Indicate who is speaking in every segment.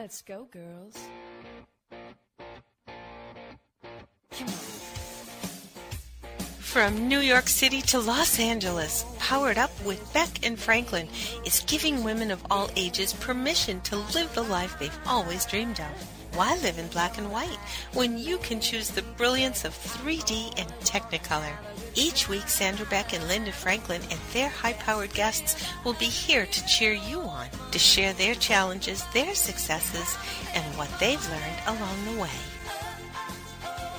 Speaker 1: Let's go, girls. Come on.
Speaker 2: From New York City to Los Angeles, Powered Up with Beck and Franklin is giving women of all ages permission to live the life they've always dreamed of. Why live in black and white when you can choose the brilliance of 3D and Technicolor? Each week, Sandra Beck and Linda Franklin and their high powered guests will be here to cheer you on, to share their challenges, their successes, and what they've learned along the way.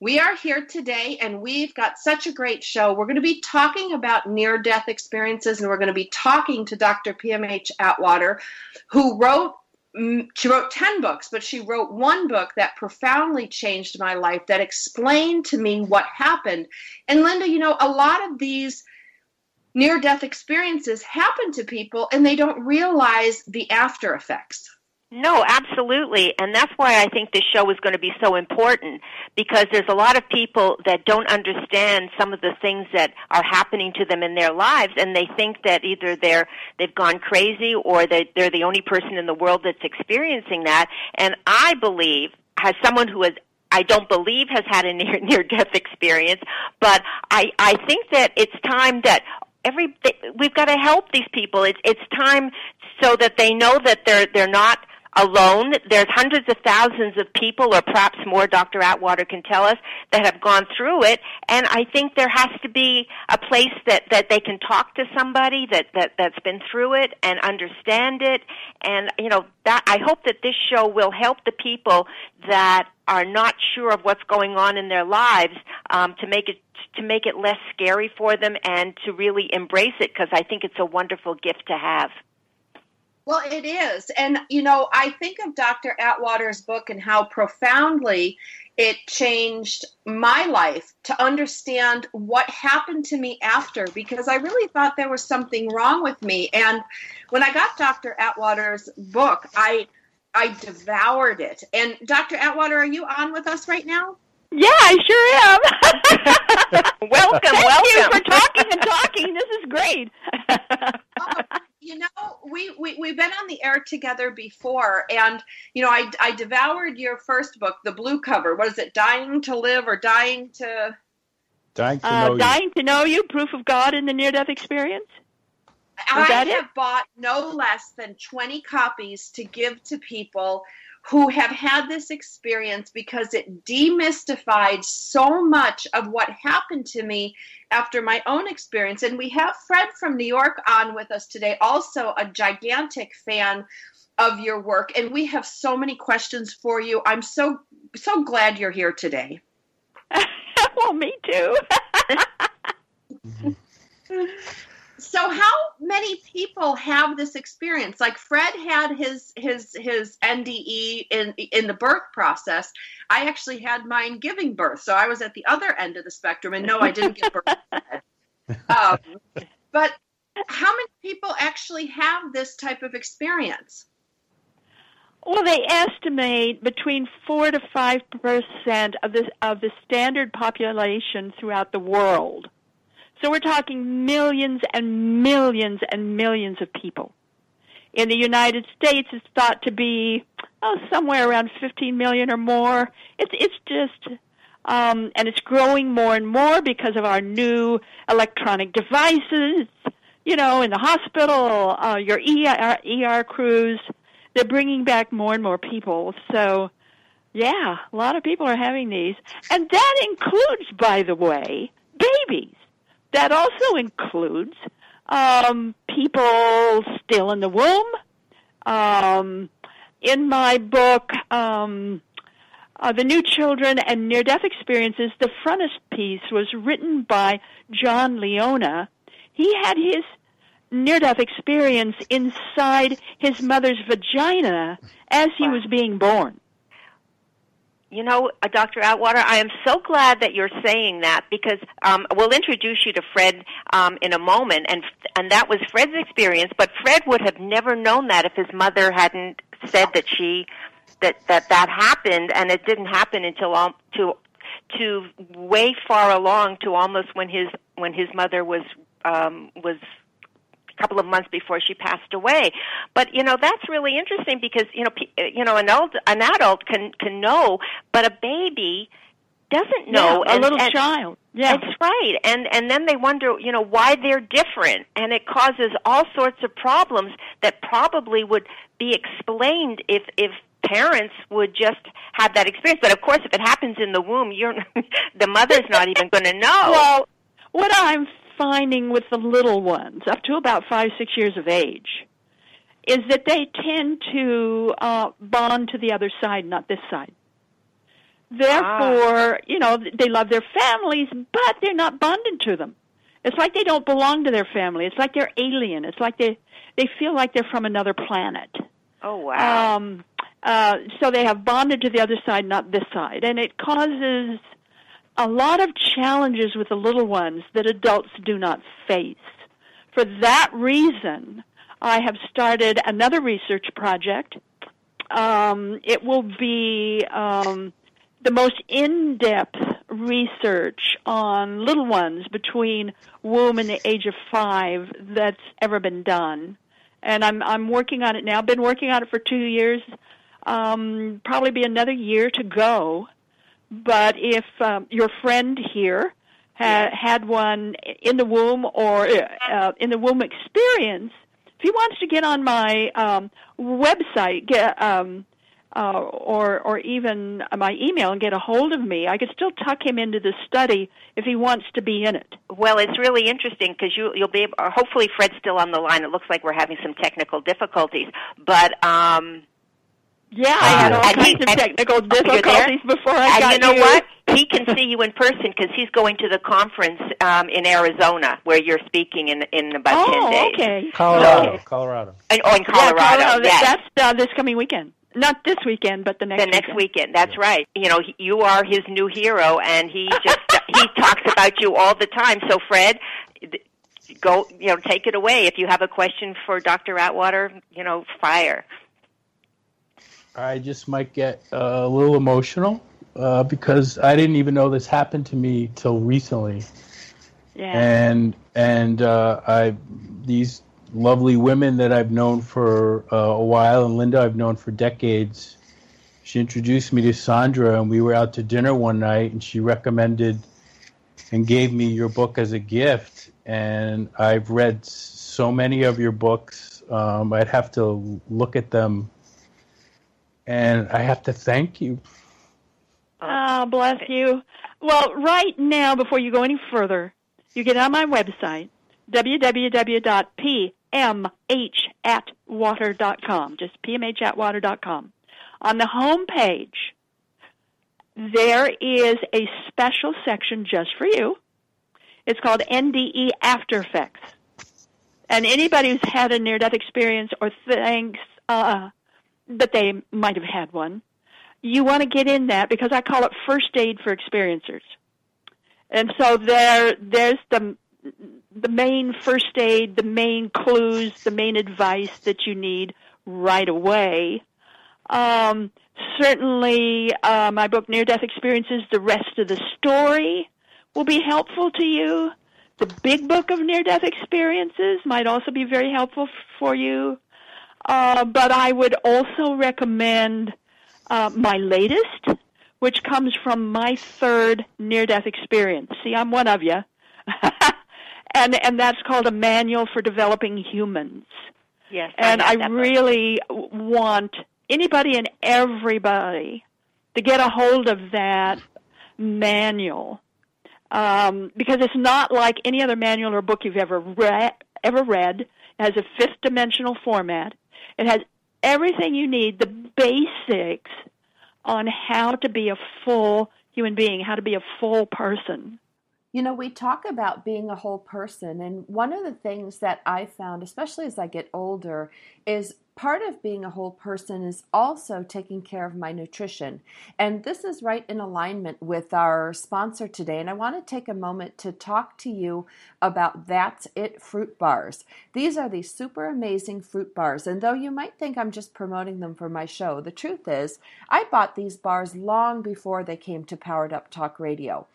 Speaker 3: We are here today and we've got such a great show. We're going to be talking about near death experiences and we're going to be talking to Dr. PMH Atwater, who wrote mm, she wrote 10 books, but she wrote one book that profoundly changed my life that explained to me what happened. And Linda, you know, a lot of these near death experiences happen to people and they don't realize the after effects.
Speaker 4: No, absolutely. And that's why I think this show is going to be so important because there's a lot of people that don't understand some of the things that are happening to them in their lives and they think that either they're they've gone crazy or that they're the only person in the world that's experiencing that. And I believe as someone who has I don't believe has had a near near death experience, but I I think that it's time that every we've got to help these people. It's it's time so that they know that they're they're not alone. There's hundreds of thousands of people, or perhaps more, Dr. Atwater can tell us, that have gone through it. And I think there has to be a place that, that they can talk to somebody that, that, that's been through it and understand it. And, you know, that, I hope that this show will help the people that are not sure of what's going on in their lives um, to make it to make it less scary for them and to really embrace it because I think it's a wonderful gift to have.
Speaker 3: Well, it is. And, you know, I think of Dr. Atwater's book and how profoundly it changed my life to understand what happened to me after because I really thought there was something wrong with me. And when I got Dr. Atwater's book, I I devoured it. And Dr. Atwater, are you on with us right now?
Speaker 5: Yeah, I sure
Speaker 4: am. welcome,
Speaker 5: Thank
Speaker 4: welcome.
Speaker 5: you for talking and talking. This is great.
Speaker 3: oh, you know, we, we we've been on the air together before, and you know, I I devoured your first book, the blue cover. What is it? Dying to live or dying to
Speaker 6: dying to
Speaker 5: uh,
Speaker 6: know
Speaker 5: dying to know you. Proof of God in the near-death experience.
Speaker 3: I have
Speaker 5: it?
Speaker 3: bought no less than 20 copies to give to people who have had this experience because it demystified so much of what happened to me after my own experience. And we have Fred from New York on with us today, also a gigantic fan of your work and we have so many questions for you. I'm so so glad you're here today.
Speaker 5: well, me too.
Speaker 3: so how many people have this experience? Like fred had his his his nde in in the birth process. I actually had mine giving birth. So i was at the other end of the spectrum and no i didn't give birth. Um, but how many people actually have this type of experience?
Speaker 5: Well, they estimate between four to five percent of the of the standard population throughout the world. So we're talking millions and millions and millions of people. In the United States, it's thought to be oh, somewhere around 15 million or more. It's it's just um, and it's growing more and more because of our new electronic devices. You know, in the hospital, uh, your ER, ER crews, they're bringing back more and more people. So, yeah, a lot of people are having these. And that includes, by the way, babies. That also includes um, people still in the womb. Um, in my book, um, uh, The New Children and Near Death Experiences, the frontispiece was written by John Leona. He had his near death experience inside his mother's vagina as he was being born.
Speaker 4: You know, uh, Dr. Atwater, I am so glad that you're saying that because um, we'll introduce you to Fred um, in a moment, and and that was Fred's experience. But Fred would have never known that if his mother hadn't said that she that that that happened, and it didn't happen until um, to to way far along to almost when his when his mother was um, was couple of months before she passed away. But you know that's really interesting because you know pe- you know an adult an adult can can know, but a baby doesn't know.
Speaker 5: Yeah, a
Speaker 4: and,
Speaker 5: little
Speaker 4: and,
Speaker 5: child. Yeah.
Speaker 4: That's right. And and then they wonder, you know, why they're different and it causes all sorts of problems that probably would be explained if if parents would just have that experience. But of course if it happens in the womb, you're the mother's not even going to know.
Speaker 5: Well, what I'm finding with the little ones, up to about five, six years of age, is that they tend to uh, bond to the other side, not this side. Therefore, you know, they love their families, but they're not bonded to them. It's like they don't belong to their family. It's like they're alien. It's like they they feel like they're from another planet.
Speaker 4: oh wow.
Speaker 5: Um, uh, so they have bonded to the other side, not this side, and it causes a lot of challenges with the little ones that adults do not face. For that reason, I have started another research project. Um, it will be um, the most in-depth research on little ones between womb and the age of five that's ever been done, and I'm I'm working on it now. Been working on it for two years. Um, probably be another year to go. But if um, your friend here ha- had one in the womb or uh, in the womb experience, if he wants to get on my um, website, get um, uh, or or even my email and get a hold of me, I could still tuck him into the study if he wants to be in it.
Speaker 4: Well, it's really interesting because you you'll be able, hopefully Fred's still on the line. It looks like we're having some technical difficulties, but um
Speaker 5: Yeah, I had all
Speaker 4: And he-
Speaker 5: kinds of technical
Speaker 4: You're
Speaker 5: difficulties before I
Speaker 4: and
Speaker 5: got
Speaker 4: you know what? He can see you in person because he's going to the conference um, in Arizona where you're speaking in in about ten
Speaker 5: Oh,
Speaker 4: days.
Speaker 5: okay.
Speaker 6: Colorado,
Speaker 4: Okay.
Speaker 6: Colorado.
Speaker 4: And, oh, in
Speaker 5: Yeah,
Speaker 4: Colorado.
Speaker 5: Colorado.
Speaker 4: yes.
Speaker 5: That's uh, this coming weekend. Not this weekend, but the next.
Speaker 4: the next
Speaker 5: weekend.
Speaker 4: weekend. That's right. You know, he- you are his new hero, and he just he talks about you all the time. So, Fred, th- go. You know, take it away. If you have a question for Dr. Atwater, you know, fire.
Speaker 6: I just might get uh, a little emotional uh, because I didn't even know this happened to me till recently,
Speaker 5: Yeah.
Speaker 6: and and uh, I these lovely women that I've known for uh, a while, and Linda I've known for decades. She introduced me to Sandra, and we were out to dinner one night, and she recommended and gave me your book as a gift. And I've read so many of your books. Um, I'd have to look at them and I have to thank you.
Speaker 5: Oh, bless you. Well, right now, before you go any further, you get on my website, www.pmhatwater.com, just pmhatwater.com. On the home page, there is a special section just for you. It's called NDE After Effects. And anybody who's had a near-death experience or thinks uh, that they might have had one, you want to get in that because I call it first aid for experiencers. And so there, there's the the main first aid, the main clues, the main advice that you need right away. Um, certainly, uh, my book Near Death Experiences, the rest of the story will be helpful to you. The big book of near death experiences might also be very helpful for you. Uh, but I would also recommend uh, my latest, which comes from my third near death experience. See, I'm one of you. and, and that's called A Manual for Developing Humans.
Speaker 4: Yes,
Speaker 5: And
Speaker 4: have
Speaker 5: I
Speaker 4: that book.
Speaker 5: really want anybody and everybody to get a hold of that manual um, because it's not like any other manual or book you've ever read. Ever read? It has a fifth dimensional format. It has everything you need, the basics on how to be a full human being, how to be a full person.
Speaker 7: You know, we talk about being a whole person, and one of the things that I found, especially as I get older, is part of being a whole person is also taking care of my nutrition. And this is right in alignment with our sponsor today. And I want to take a moment to talk to you about That's It fruit bars. These are these super amazing fruit bars. And though you might think I'm just promoting them for my show, the truth is I bought these bars long before they came to Powered Up Talk Radio.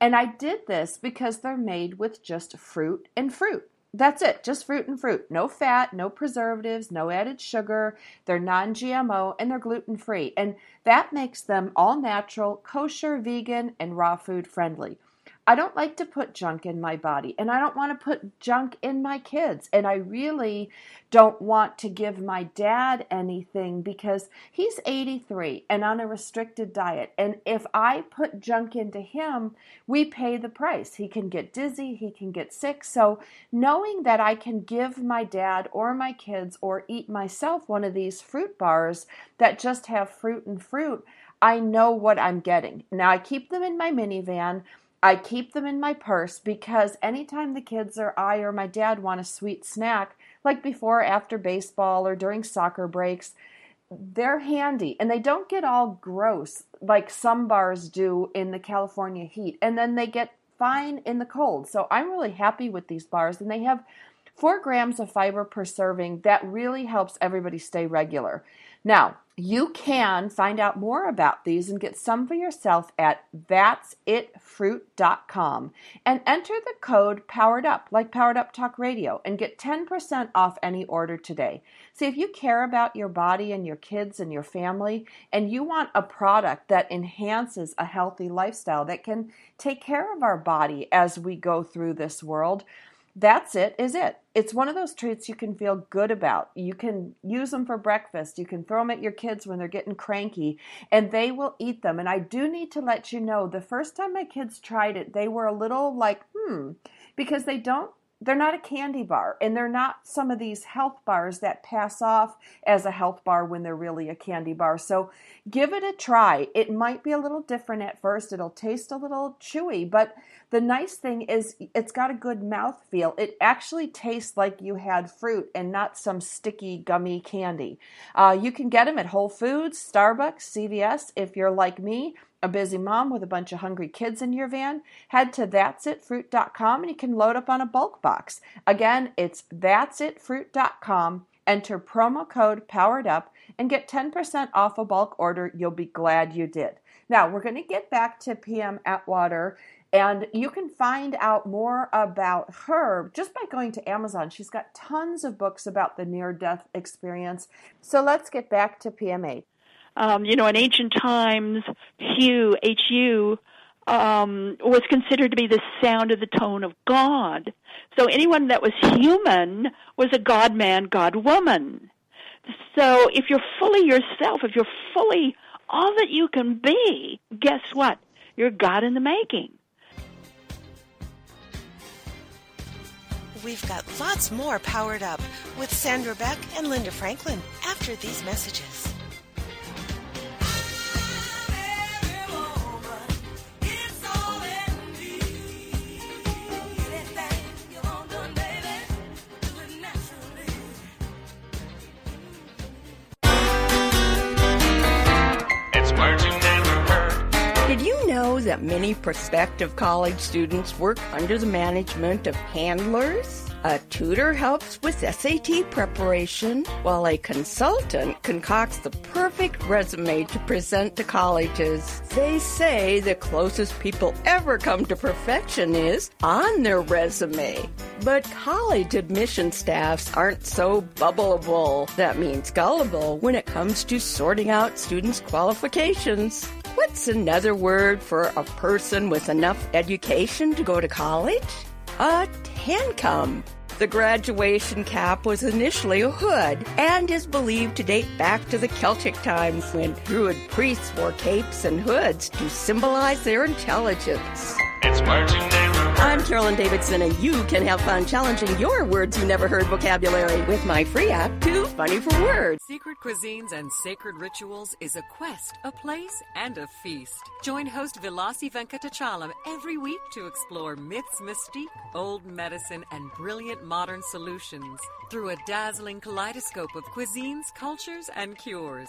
Speaker 7: And I did this because they're made with just fruit and fruit. That's it, just fruit and fruit. No fat, no preservatives, no added sugar. They're non GMO and they're gluten free. And that makes them all natural, kosher, vegan, and raw food friendly. I don't like to put junk in my body and I don't want to put junk in my kids. And I really don't want to give my dad anything because he's 83 and on a restricted diet. And if I put junk into him, we pay the price. He can get dizzy, he can get sick. So knowing that I can give my dad or my kids or eat myself one of these fruit bars that just have fruit and fruit, I know what I'm getting. Now I keep them in my minivan. I keep them in my purse because anytime the kids or I or my dad want a sweet snack, like before or after baseball or during soccer breaks, they're handy and they don't get all gross like some bars do in the California heat. And then they get fine in the cold. So I'm really happy with these bars and they have four grams of fiber per serving. That really helps everybody stay regular. Now, you can find out more about these and get some for yourself at that'sitfruit.com and enter the code powered up like powered up talk radio and get 10% off any order today. See if you care about your body and your kids and your family and you want a product that enhances a healthy lifestyle that can take care of our body as we go through this world that's it is it. It's one of those treats you can feel good about. You can use them for breakfast. You can throw them at your kids when they're getting cranky and they will eat them. And i do need to let you know the first time my kids tried it they were a little like hmm because they don't they're not a candy bar and they're not some of these health bars that pass off as a health bar when they're really a candy bar. So give it a try. It might be a little different at first. It'll taste a little chewy, but the nice thing is it's got a good mouth feel. It actually tastes like you had fruit and not some sticky gummy candy. Uh, you can get them at Whole Foods, Starbucks, CVS. If you're like me, a busy mom with a bunch of hungry kids in your van, head to that'sitfruit.com and you can load up on a bulk box. Again, it's that'sitfruit.com. Enter promo code powered up and get 10% off a bulk order. You'll be glad you did. Now, we're going to get back to PM Atwater and you can find out more about her just by going to Amazon. She's got tons of books about the near death experience. So let's get back to PMA.
Speaker 5: Um, you know, in ancient times, Hu, H-U, um, was considered to be the sound of the tone of God. So anyone that was human was a God man, God woman. So if you're fully yourself, if you're fully all that you can be, guess what? You're God in the making.
Speaker 2: We've got lots more powered up with Sandra Beck and Linda Franklin after these messages.
Speaker 8: Know that many prospective college students work under the management of handlers? A tutor helps with SAT preparation, while a consultant concocts the perfect resume to present to colleges. They say the closest people ever come to perfection is on their resume. But college admission staffs aren't so bubbleable, that means gullible, when it comes to sorting out students' qualifications. What's another word for a person with enough education to go to college? A tancum. The graduation cap was initially a hood and is believed to date back to the Celtic times when Druid priests wore capes and hoods to symbolize their intelligence. It's marching I'm Carolyn Davidson, and you can have fun challenging your words you never heard vocabulary with my free app, Too Funny for Words.
Speaker 9: Secret Cuisines and Sacred Rituals is a quest, a place, and a feast. Join host Vilasi Venkatachalam every week to explore myths, mystique, old medicine, and brilliant modern solutions through a dazzling kaleidoscope of cuisines, cultures, and cures.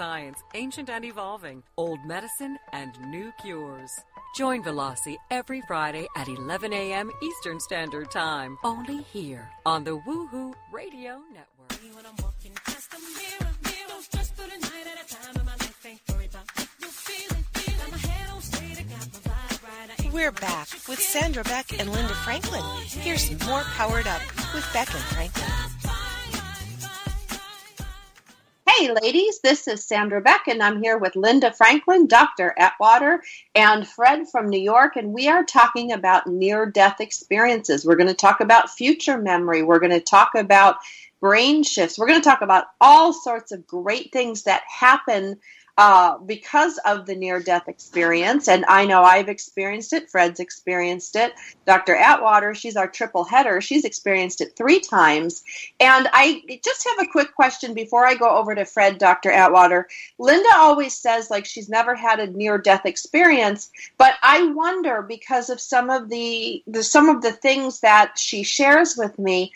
Speaker 9: science, ancient and evolving, old medicine and new cures. Join Velasi every Friday at 11 a.m. Eastern Standard Time, only here on the Woohoo Radio Network.
Speaker 2: We're back with Sandra Beck and Linda Franklin. Here's more Powered Up with Beck and Franklin.
Speaker 3: Hey, ladies, this is Sandra Beck, and I'm here with Linda Franklin, Dr. Atwater, and Fred from New York, and we are talking about near death experiences. We're going to talk about future memory. We're going to talk about brain shifts. We're going to talk about all sorts of great things that happen uh, because of the near death experience. And I know I've experienced it, Fred's experienced it. Dr. Atwater, she's our triple header, she's experienced it three times. And I just have a quick question before I go over to Fred, Dr. Atwater. Linda always says like she's never had a near death experience, but I wonder because of some of the, the some of the things that she shares with me.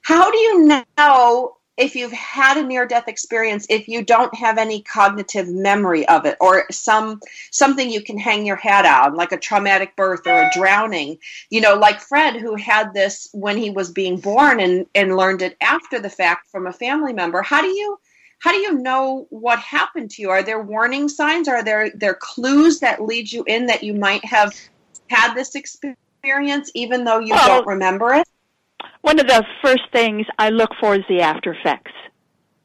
Speaker 3: How do you know if you've had a near death experience if you don't have any cognitive memory of it or some something you can hang your hat on like a traumatic birth or a drowning you know like fred who had this when he was being born and and learned it after the fact from a family member how do you how do you know what happened to you? Are there warning signs? Are there there clues that lead you in that you might have had this experience even though you
Speaker 5: Well-
Speaker 3: don't remember it
Speaker 5: One of the first things I look for is the after effects.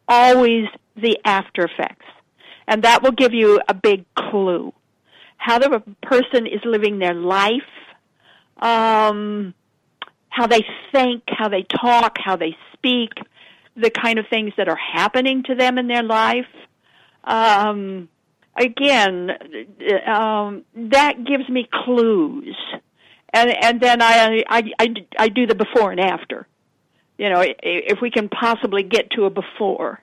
Speaker 5: Always the after effects. And that will give you a big clue. How the person is living their life, um, how they think, how they talk, how they speak, the kind of things that are happening to them in their life. Um, again, um, that gives me clues and and then I, I I I do the before and after. You know, if we can possibly get to a before,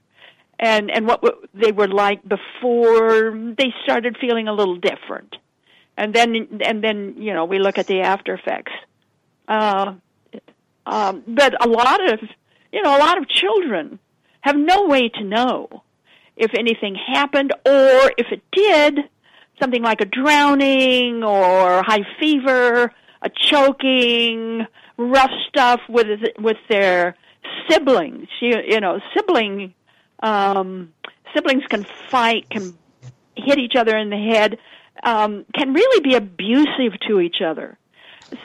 Speaker 5: and and what they were like before they started feeling a little different, and then and then you know we look at the after effects. Uh, um, but a lot of you know a lot of children have no way to know if anything happened or if it did something like a drowning or high fever, a choking, rough stuff with with their siblings. You, you know, sibling um, siblings can fight, can hit each other in the head, um, can really be abusive to each other.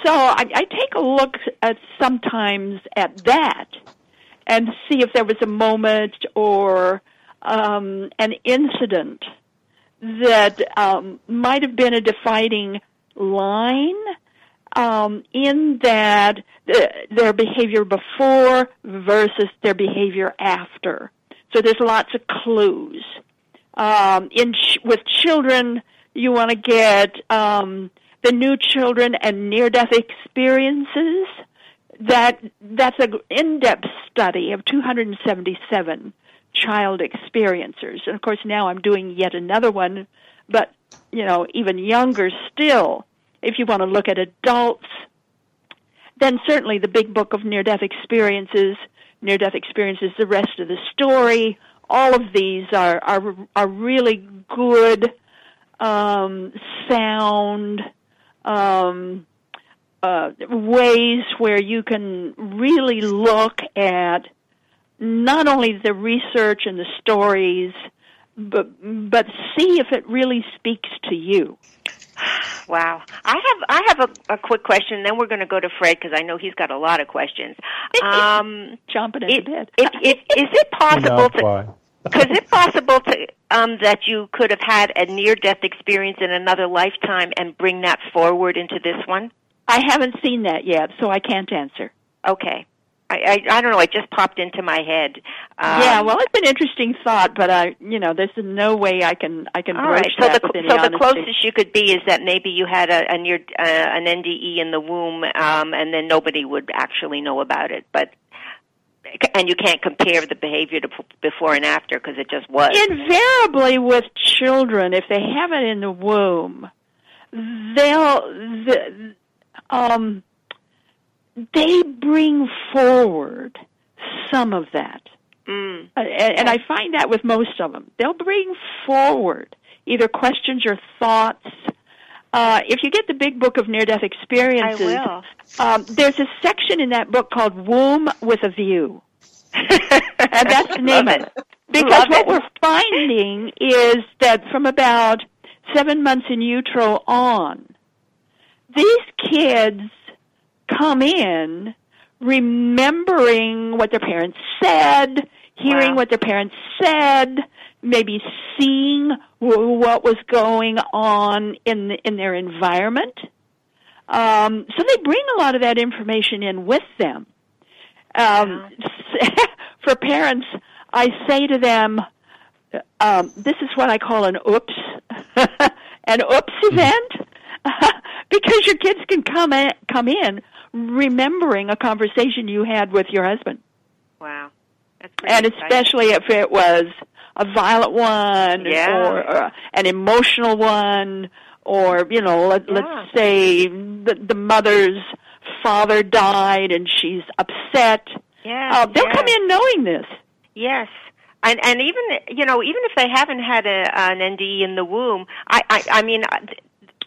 Speaker 5: So I, I take a look at sometimes at that and see if there was a moment or um, an incident that um, might have been a defining line um, in that the, their behavior before versus their behavior after. So there's lots of clues. Um, in ch- with children, you want to get um, the new children and near-death experiences. That that's an in-depth study of 277 child experiencers, and of course now I'm doing yet another one, but you know even younger still. If you want to look at adults, then certainly the big book of near death experiences, near death experiences, the rest of the story. All of these are are are really good, um, sound um, uh, ways where you can really look at not only the research and the stories, but but see if it really speaks to you.
Speaker 4: Wow. I have I have a, a quick question. Then we're going to go to Fred because I know he's got a lot of questions. Um,
Speaker 5: Jumping
Speaker 4: it,
Speaker 5: into bed.
Speaker 4: it, it, is it possible to? Because it possible to um, that you could have had a near-death experience in another lifetime and bring that forward into this one?
Speaker 5: I haven't seen that yet, so I can't answer.
Speaker 4: Okay. I, I I don't know. It just popped into my head. Um,
Speaker 5: yeah, well, it's an interesting thought, but I, you know, there's no way I can I can
Speaker 4: All right. So
Speaker 5: that
Speaker 4: the so the closest you could be is that maybe you had a, a near uh, an NDE in the womb, um, and then nobody would actually know about it. But and you can't compare the behavior to p- before and after because it just was.
Speaker 5: Invariably, with children, if they have it in the womb, they'll the, um, they bring forward some of that.
Speaker 4: Mm.
Speaker 5: Uh, and, and I find that with most of them, they'll bring forward either questions or thoughts. Uh, if you get the big book of near-death
Speaker 4: I
Speaker 5: experiences,
Speaker 4: will.
Speaker 5: um, there's a section in that book called "Womb with a View," and that's the name of
Speaker 4: it.
Speaker 5: it. Because
Speaker 4: Love
Speaker 5: what
Speaker 4: it.
Speaker 5: we're finding is that from about seven months in utero on, these kids come in remembering what their parents said, hearing
Speaker 4: Wow.
Speaker 5: what their parents said, maybe seeing w- what was going on in the, in their environment. Um, so they bring a lot of that information in with them. Um, for parents, I say to them, um, "This is what I call an oops, an oops event." because your kids can come in, come in remembering a conversation you had with your husband,
Speaker 4: Wow. That's
Speaker 5: and
Speaker 4: exciting.
Speaker 5: especially if it was a violent one
Speaker 4: Yeah.
Speaker 5: or, or an emotional one, or you know, let,
Speaker 4: Yeah.
Speaker 5: let's say the, the mother's father died and she's upset.
Speaker 4: Yeah.
Speaker 5: Uh, they'll
Speaker 4: yeah.
Speaker 5: come in knowing this.
Speaker 4: Yes. And and even you know even if they haven't had a, an NDE in the womb, I I, I mean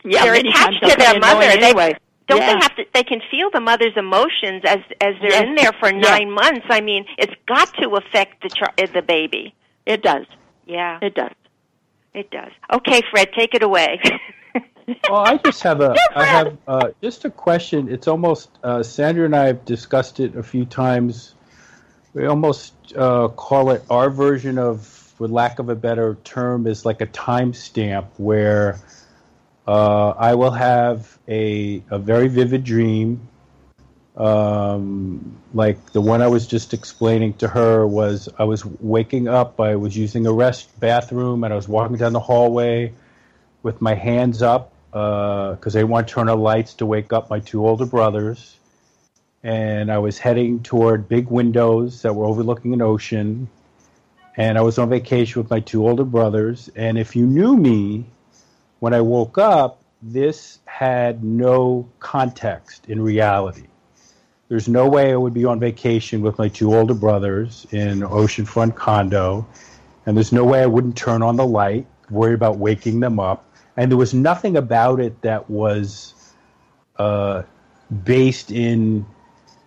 Speaker 5: Yeah,
Speaker 4: they're attached to their
Speaker 5: come in
Speaker 4: mother. They-
Speaker 5: anyway.
Speaker 4: Don't
Speaker 5: Yeah.
Speaker 4: they have to? They can feel the mother's emotions as as they're
Speaker 5: Yes.
Speaker 4: in there for
Speaker 5: Yeah.
Speaker 4: nine months. I mean, it's got to affect the ch- the baby.
Speaker 5: It does.
Speaker 4: Yeah,
Speaker 5: It does.
Speaker 4: it does. Okay, Fred, take it away.
Speaker 6: Well, I just have a, I have uh, just a question. It's almost uh, Sandra and I have discussed it a few times. We almost uh, call it our version of, for lack of a better term, is like a timestamp where uh, I will have a a very vivid dream. Um, like the one I was just explaining to her was I was waking up. I was using a rest bathroom, and I was walking down the hallway with my hands up because I didn't want to turn on lights to wake up my two older brothers. And I was heading toward big windows that were overlooking an ocean. And I was on vacation with my two older brothers. And if you knew me, when I woke up, this had no context in reality. There's no way I would be on vacation with my two older brothers in an oceanfront condo. And there's no way I wouldn't turn on the light, worry about waking them up and there was nothing about it that was uh, based in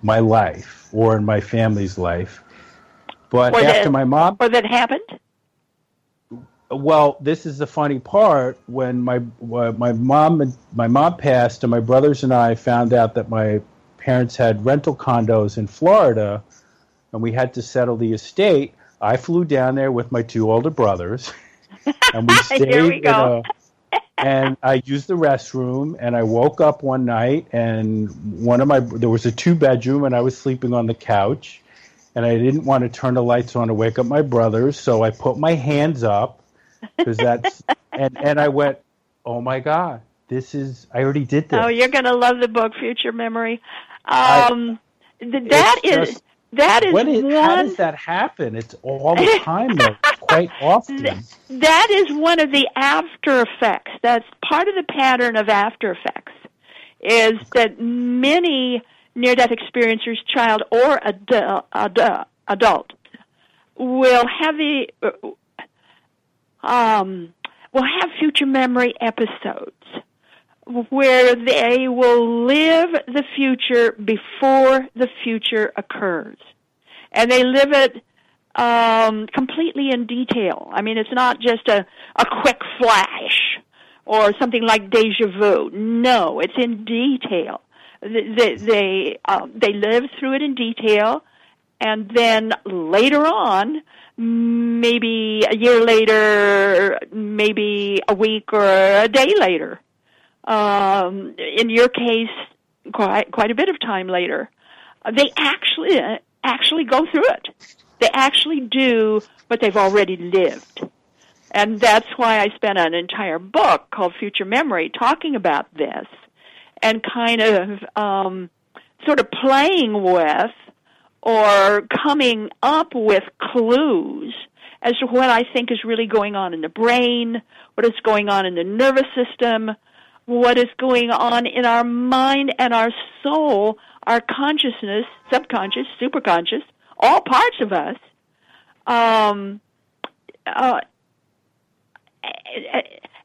Speaker 6: my life or in my family's life. But
Speaker 5: Or
Speaker 6: after
Speaker 5: that-
Speaker 6: my mom,
Speaker 5: Or that happened?
Speaker 6: Well, this is the funny part. When my my mom and my mom passed, and my brothers and I found out that my parents had rental condos in Florida, and we had to settle the estate. I flew down there with my two older brothers, and we stayed
Speaker 5: Here we
Speaker 6: in
Speaker 5: go.
Speaker 6: a and I used the restroom and I woke up one night and one of my there was a two bedroom and I was sleeping on the couch and I didn't want to turn the lights on to wake up my brothers so I put my hands up because that's and and I went oh my god this is I already did this
Speaker 5: Oh, you're going to love the book Future Memory.
Speaker 6: I-
Speaker 5: Um, th- that is
Speaker 6: just-
Speaker 5: that is
Speaker 6: when
Speaker 5: one
Speaker 6: how does that happen it's all the time though quite often
Speaker 5: that is one of the after effects. That's part of the pattern of after effects. Is that many near death experiencer's child or adu- adult will have the um, will have future memory episodes where they will live the future before the future occurs, and they live it um, completely in detail. I mean, it's not just a a quick flash or something like deja vu. No, it's in detail. They they, um, they live through it in detail, and then later on, maybe a year later, maybe a week or a day later. Um, in your case, quite quite a bit of time later, they actually actually go through it. They actually do what they've already lived. And that's why I spent an entire book called Future Memory talking about this and kind of um, sort of playing with or coming up with clues as to what I think is really going on in the brain, what is going on in the nervous system, what is going on in our mind and our soul, our consciousness, subconscious, superconscious, all parts of us. Um, uh,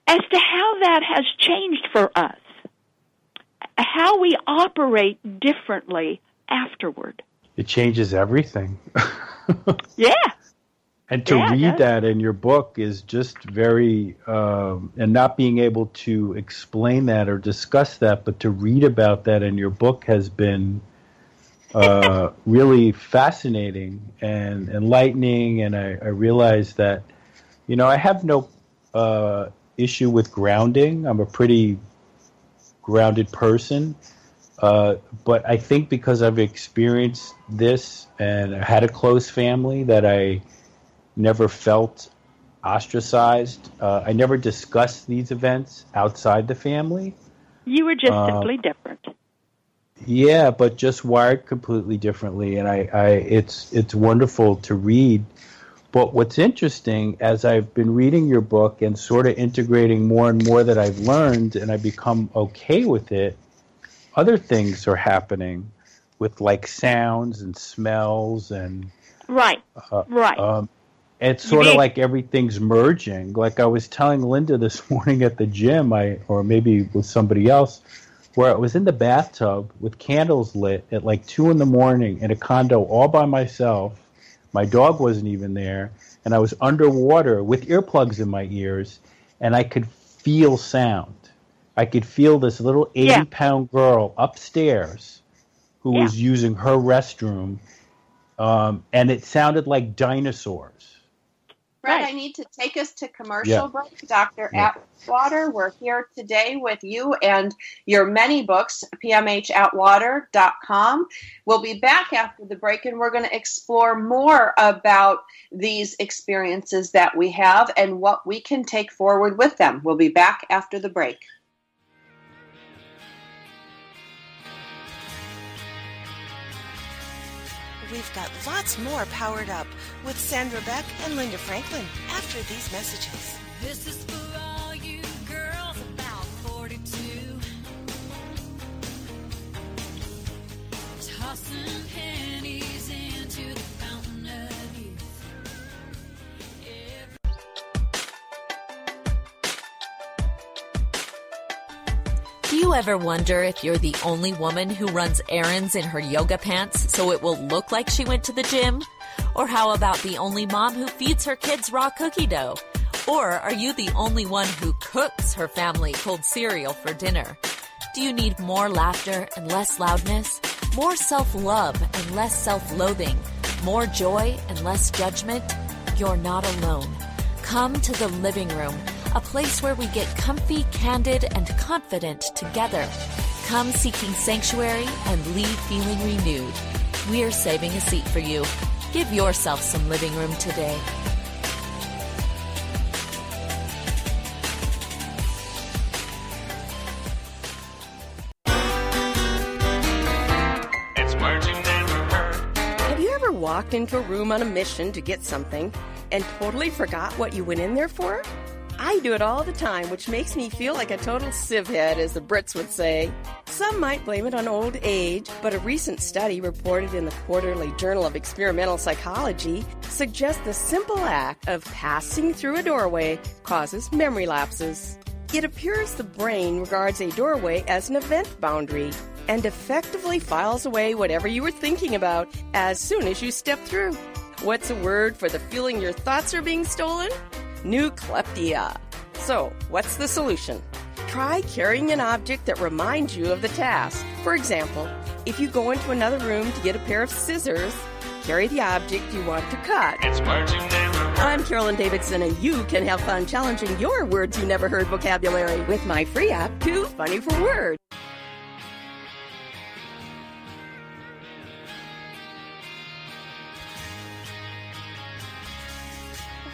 Speaker 5: as to how that has changed for us, how we operate differently afterward.
Speaker 6: It changes everything.
Speaker 5: yeah.
Speaker 6: And to
Speaker 5: Yeah,
Speaker 6: read that in your book is just very, um, and not being able to explain that or discuss that, but to read about that in your book has been uh, really fascinating and enlightening. And I, I realized that, you know, I have no uh, issue with grounding. I'm a pretty grounded person. Uh, but I think because I've experienced this and I had a close family that I never felt ostracized. Uh, I never discussed these events outside the family.
Speaker 5: You were just
Speaker 6: Uh,
Speaker 5: simply different.
Speaker 6: Yeah, but just wired completely differently, and I, I it's it's wonderful to read. But what's interesting, as I've been reading your book and sort of integrating more and more that I've learned, and I become okay with it, other things are happening with like sounds and smells and
Speaker 5: Right.
Speaker 6: uh,
Speaker 5: Right.
Speaker 6: um, it's sort of like everything's merging. Like I was telling Linda this morning at the gym, I or maybe with somebody else, where I was in the bathtub with candles lit at like two in the morning in a condo all by myself. My dog wasn't even there, and I was underwater with earplugs in my ears, and I could feel sound. I could feel this little
Speaker 5: Yeah.
Speaker 6: eighty-pound girl upstairs who
Speaker 5: Yeah.
Speaker 6: was using her restroom, um, and it sounded like dinosaurs.
Speaker 3: Fred,
Speaker 5: Right.
Speaker 3: I need to take us to commercial
Speaker 6: Yeah.
Speaker 3: break. Dr.
Speaker 6: Yeah.
Speaker 3: Atwater, we're here today with you and your many books, pmhatwater.com. We'll be back after the break and we're going to explore more about these experiences that we have and what we can take forward with them. We'll be back after the break.
Speaker 2: We've got lots more powered up with Sandra Beck and Linda Franklin after these messages.
Speaker 1: This is for all you girls about 42. Tossing
Speaker 10: you ever wonder if you're the only woman who runs errands in her yoga pants so it will look like she went to the gym? Or how about the only mom who feeds her kids raw cookie dough? Or are you the only one who cooks her family cold cereal for dinner? Do you need more laughter and less loudness? More self love and less self loathing? More joy and less judgment? You're not alone. Come to the living room, a place where we get comfy, candid, and confident together. Come seeking sanctuary and leave feeling renewed. We're saving a seat for you. Give yourself some living room today.
Speaker 11: It's words you never.
Speaker 8: Have you ever walked into a room on a mission to get something and totally forgot what you went in there for? I do it all the time, which makes me feel like a total civ head, as the Brits would say. Some might blame it on old age, but a recent study reported in the Quarterly Journal of Experimental Psychology suggests the simple act of passing through a doorway causes memory lapses. It appears the brain regards a doorway as an event boundary and effectively files away whatever you were thinking about as soon as you step through. What's a word for the feeling your thoughts are being stolen? Nucleptia. So, what's the solution? Try carrying an object that reminds you of the task. For example, if you go into another room to get a pair of scissors, carry the object you want to cut.
Speaker 11: It's words you never.
Speaker 8: I'm Carolyn Davidson, and you can have fun challenging your words you never heard vocabulary with my free app, Too Funny for Words.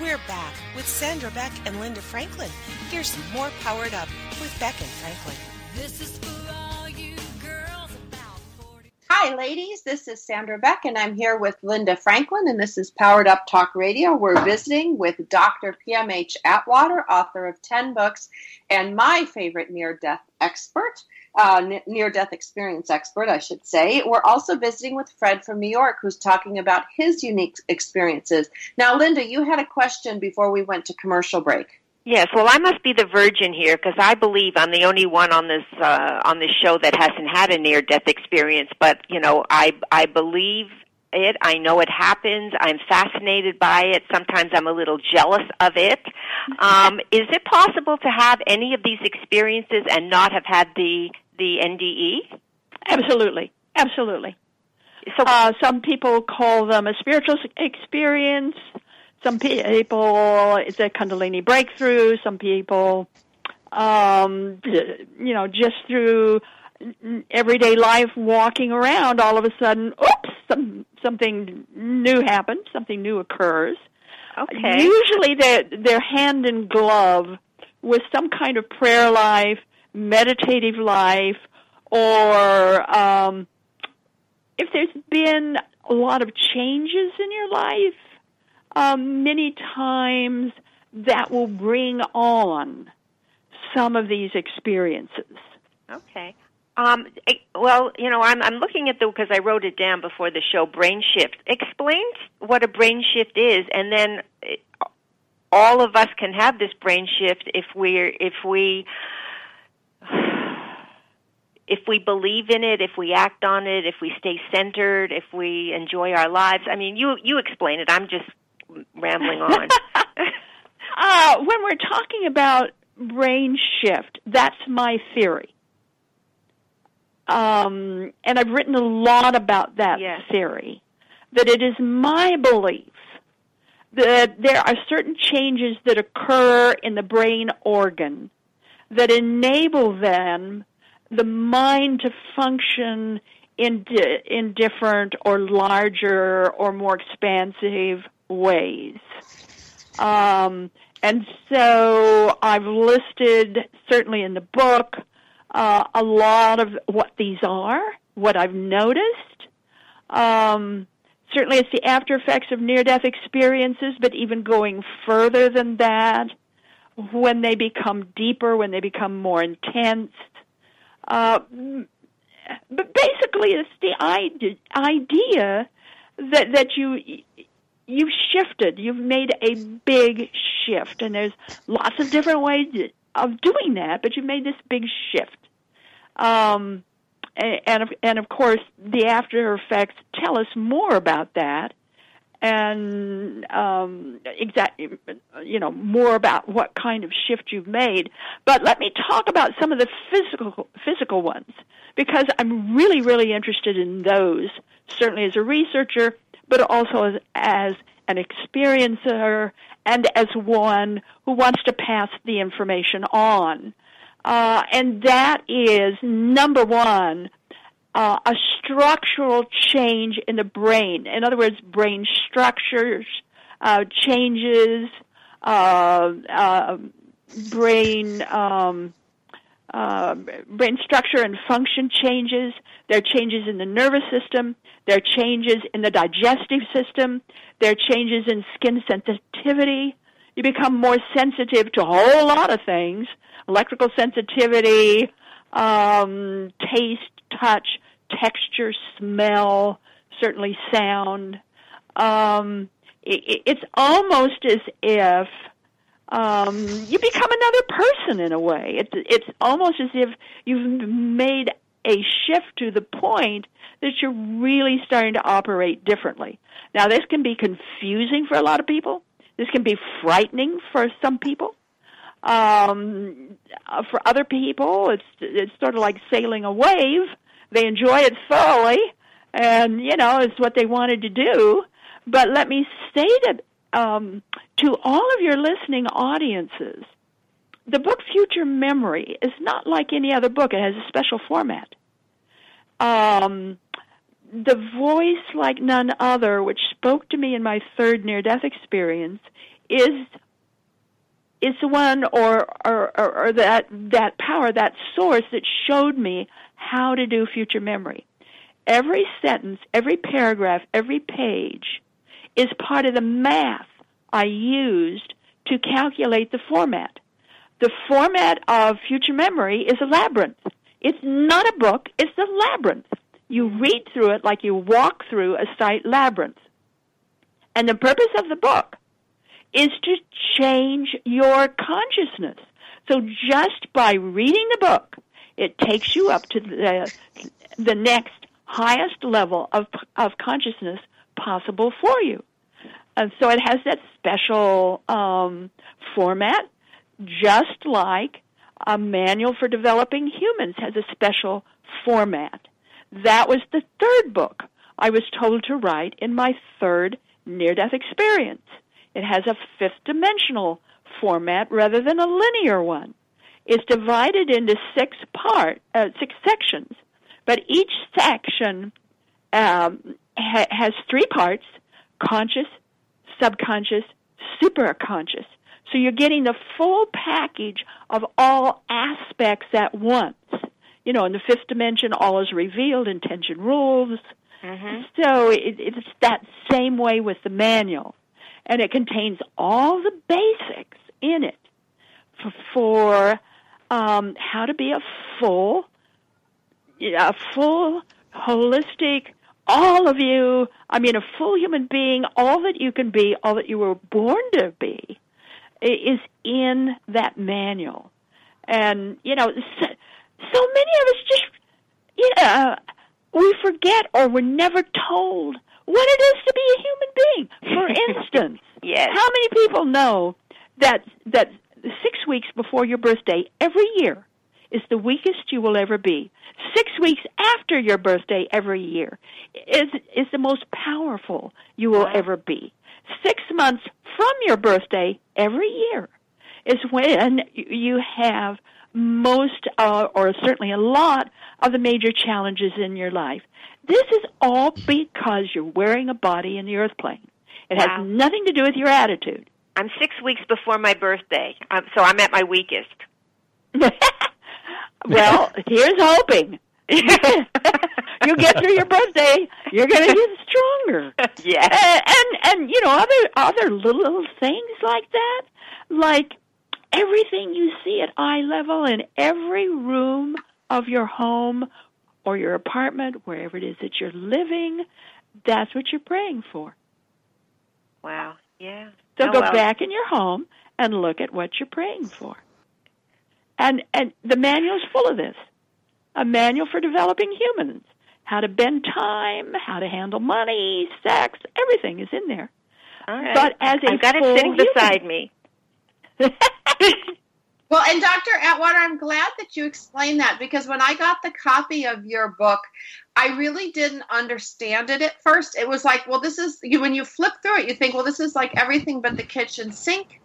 Speaker 2: We're back with Sandra Beck and Linda Franklin. Here's some more Powered Up with Beck and Franklin.
Speaker 1: This is for all you girls about 40.
Speaker 3: Hi, ladies. This is Sandra Beck, and I'm here with Linda Franklin, and this is Powered Up Talk Radio. We're visiting with Dr. PMH Atwater, author of 10 books, and my favorite near death expert, uh, near death experience expert, I should say. We're also visiting with Fred from New York, who's talking about his unique experiences. Now, Linda, you had a question before we went to commercial break.
Speaker 4: Yes, well, I must be the virgin here because I believe I'm the only one on this uh, on this show that hasn't had a near death experience. But you know, I I believe it. I know it happens. I'm fascinated by it. Sometimes I'm a little jealous of it. Um, is it possible to have any of these experiences and not have had the the? NDE?
Speaker 5: Absolutely, absolutely.
Speaker 4: So,
Speaker 5: Uh, some people call them a spiritual experience. Some people, it's a Kundalini breakthrough. Some people, um, you know, just through everyday life, walking around, all of a sudden, oops, some, something new happens. Something new occurs.
Speaker 4: okay.
Speaker 5: Usually, they're they're hand in glove with some kind of prayer life, meditative life, or um, if there's been a lot of changes in your life, um, many times that will bring on some of these experiences.
Speaker 4: Okay. Um, well, you know, I'm I'm looking at the because I wrote it down before the show. Brain shift. Explain what a brain shift is, and then eh, all of us can have this brain shift if we're if we if we believe in it, if we act on it, if we stay centered, if we enjoy our lives. I mean, you you explain it. I'm just rambling on.
Speaker 5: Uh, when we're talking about brain shift, that's my theory. Um, and I've written a lot about that
Speaker 4: Yes.
Speaker 5: theory. That it is my belief that there are certain changes that occur in the brain organ that enable then the mind to function in di- in different or larger or more expansive ways. Um, and so I've listed, certainly in the book, uh, a lot of what these are, what I've noticed. Um, certainly it's the after effects of near death experiences, but even going further than that, when they become deeper, when they become more intense. Uh, but basically, it's the idea that that you you've shifted. You've made a big shift, and there's lots of different ways of doing that. But you've made this big shift, um, and and of, and of course, the after effects tell us more about that, and um, exactly, you know, more about what kind of shift you've made. But let me talk about some of the physical physical ones because I'm really really interested in those. Certainly as a researcher, but also as, as an experiencer and as one who wants to pass the information on. Uh, and that is number one, uh, a structural change in the brain. In other words, brain structures uh, changes, uh, uh, brain um, uh, brain structure and function changes. There are changes in the nervous system. There are changes in the digestive system. There are changes in skin sensitivity. You become more sensitive to a whole lot of things electrical sensitivity, um, taste, touch, texture, smell, certainly sound. Um, it, it's almost as if um, you become another person in a way. It's it's almost as if you've made a shift to the point that you're really starting to operate differently. Now, this can be confusing for a lot of people. This can be frightening for some people. Um, for other people, it's it's sort of like sailing a wave. They enjoy it thoroughly, and you know it's what they wanted to do. But let me say that um, to all of your listening audiences, the book Future Memory is not like any other book. It has a special format. Um, the voice like none other, which spoke to me in my third near-death experience, is is the one or, or, or, or that that power, that source that showed me how to do future memory. Every sentence, every paragraph, every page is part of the math I used to calculate the format. The format of future memory is a labyrinth. It's not a book, it's a labyrinth. You read through it like you walk through a sight labyrinth. And the purpose of the book is to change your consciousness. So just by reading the book, it takes you up to the the next highest level of of consciousness possible for you. And so it has that special um, format, just like a manual for developing humans has a special format. That was the third book I was told to write in my third near death experience. It has a fifth dimensional format rather than a linear one. It's divided into six part, uh, six sections, but each section um, ha- has three parts: conscious, subconscious, superconscious. So you're getting the full package of all aspects at once. You know, in the fifth dimension, all is revealed, intention rules.
Speaker 4: Mm-hmm.
Speaker 5: So it, it's that same way with the manual. And it contains all the basics in it for, for um, how to be a full, a full, holistic, all of you, I mean, a full human being, all that you can be, all that you were born to be, is in that manual. And, you know, so, so many of us just, you know, we forget or we're never told what it is to be a human being. For instance,
Speaker 4: Yes.
Speaker 5: how many people know that that six weeks before your birthday every year is the weakest you will ever be? Six weeks after your birthday every year is is the most powerful you will ever be. Six months from your birthday every year is when you have most, uh, or certainly a lot, of the major challenges in your life. This is all because you're wearing a body in the earth plane. It
Speaker 4: Wow.
Speaker 5: has nothing to do with your attitude.
Speaker 4: I'm six weeks before my birthday, um, so I'm at my weakest.
Speaker 5: well, here's hoping. you get through your birthday, you're going to get stronger.
Speaker 4: Yeah,
Speaker 5: And, and and you know other other little, little things like that, like everything you see at eye level in every room of your home or your apartment, wherever it is that you're living, that's what you're praying for.
Speaker 4: Wow. Yeah.
Speaker 5: So
Speaker 4: Oh,
Speaker 5: go
Speaker 4: well.
Speaker 5: back in your home and look at what you're praying for. And and the manual is full of this. A manual for developing humans. How to bend time, how to handle money, sex, everything is in there.
Speaker 4: All right.
Speaker 5: But as a
Speaker 4: I've got it sitting
Speaker 5: human-
Speaker 4: beside me.
Speaker 3: Well, and Dr. Atwater, I'm glad that you explained that because when I got the copy of your book, I really didn't understand it at first. It was like, well, this is you when you flip through it, you think, well, this is like everything but the kitchen sink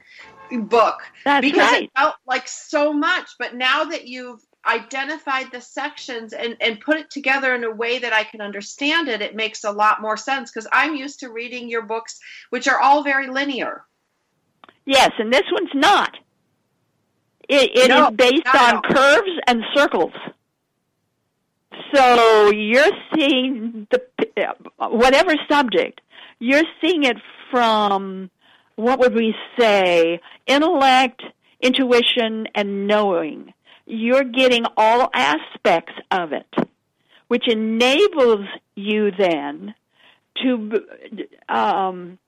Speaker 3: book
Speaker 5: That's
Speaker 3: because
Speaker 5: right.
Speaker 3: it felt like so much. But now that you've identified the sections and, and put it together in a way that I can understand it, it makes a lot more sense because I'm used to reading your books, which are all very linear.
Speaker 5: Yes, and this one's not. It, it is
Speaker 3: No,
Speaker 5: based on curves and circles. So you're seeing the whatever subject, you're seeing it from what would we say, intellect, intuition, and knowing. you're getting all aspects of it, which enables you then to um,